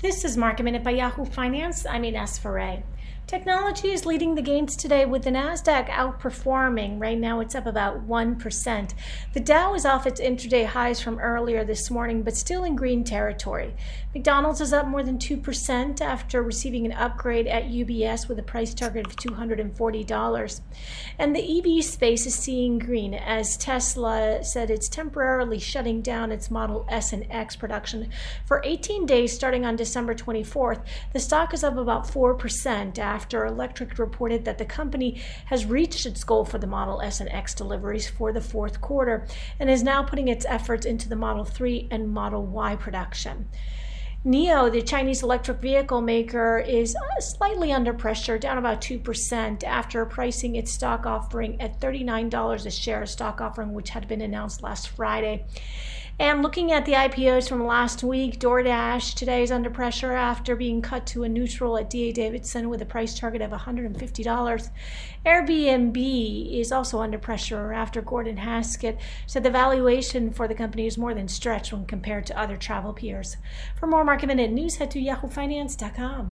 This is Market Minute by Yahoo Finance. I'm Ines Ferre. Technology is leading the gains today with the NASDAQ outperforming. Right now it's up about 1%. The Dow is off its intraday highs from earlier this morning, but still in green territory. McDonald's is up more than 2% after receiving an upgrade at UBS with a price target of $240. And the EV space is seeing green as Tesla said it's temporarily shutting down its Model S and X production for 18 days starting on December 24th. The stock is up about 4% after Electrek reported that the company has reached its goal for the Model S and X deliveries for the fourth quarter and is now putting its efforts into the Model 3 and Model Y production. NIO, the Chinese electric vehicle maker, is uh, slightly under pressure, down about 2% after pricing its stock offering at $39 a share, stock offering which had been announced last Friday. And looking at the IPOs from last week, DoorDash today is under pressure after being cut to a neutral at DA Davidson with a price target of $150. Airbnb is also under pressure after Gordon Haskett said the valuation for the company is more than stretched when compared to other travel peers. For more market minute news, head to yahoofinance.com.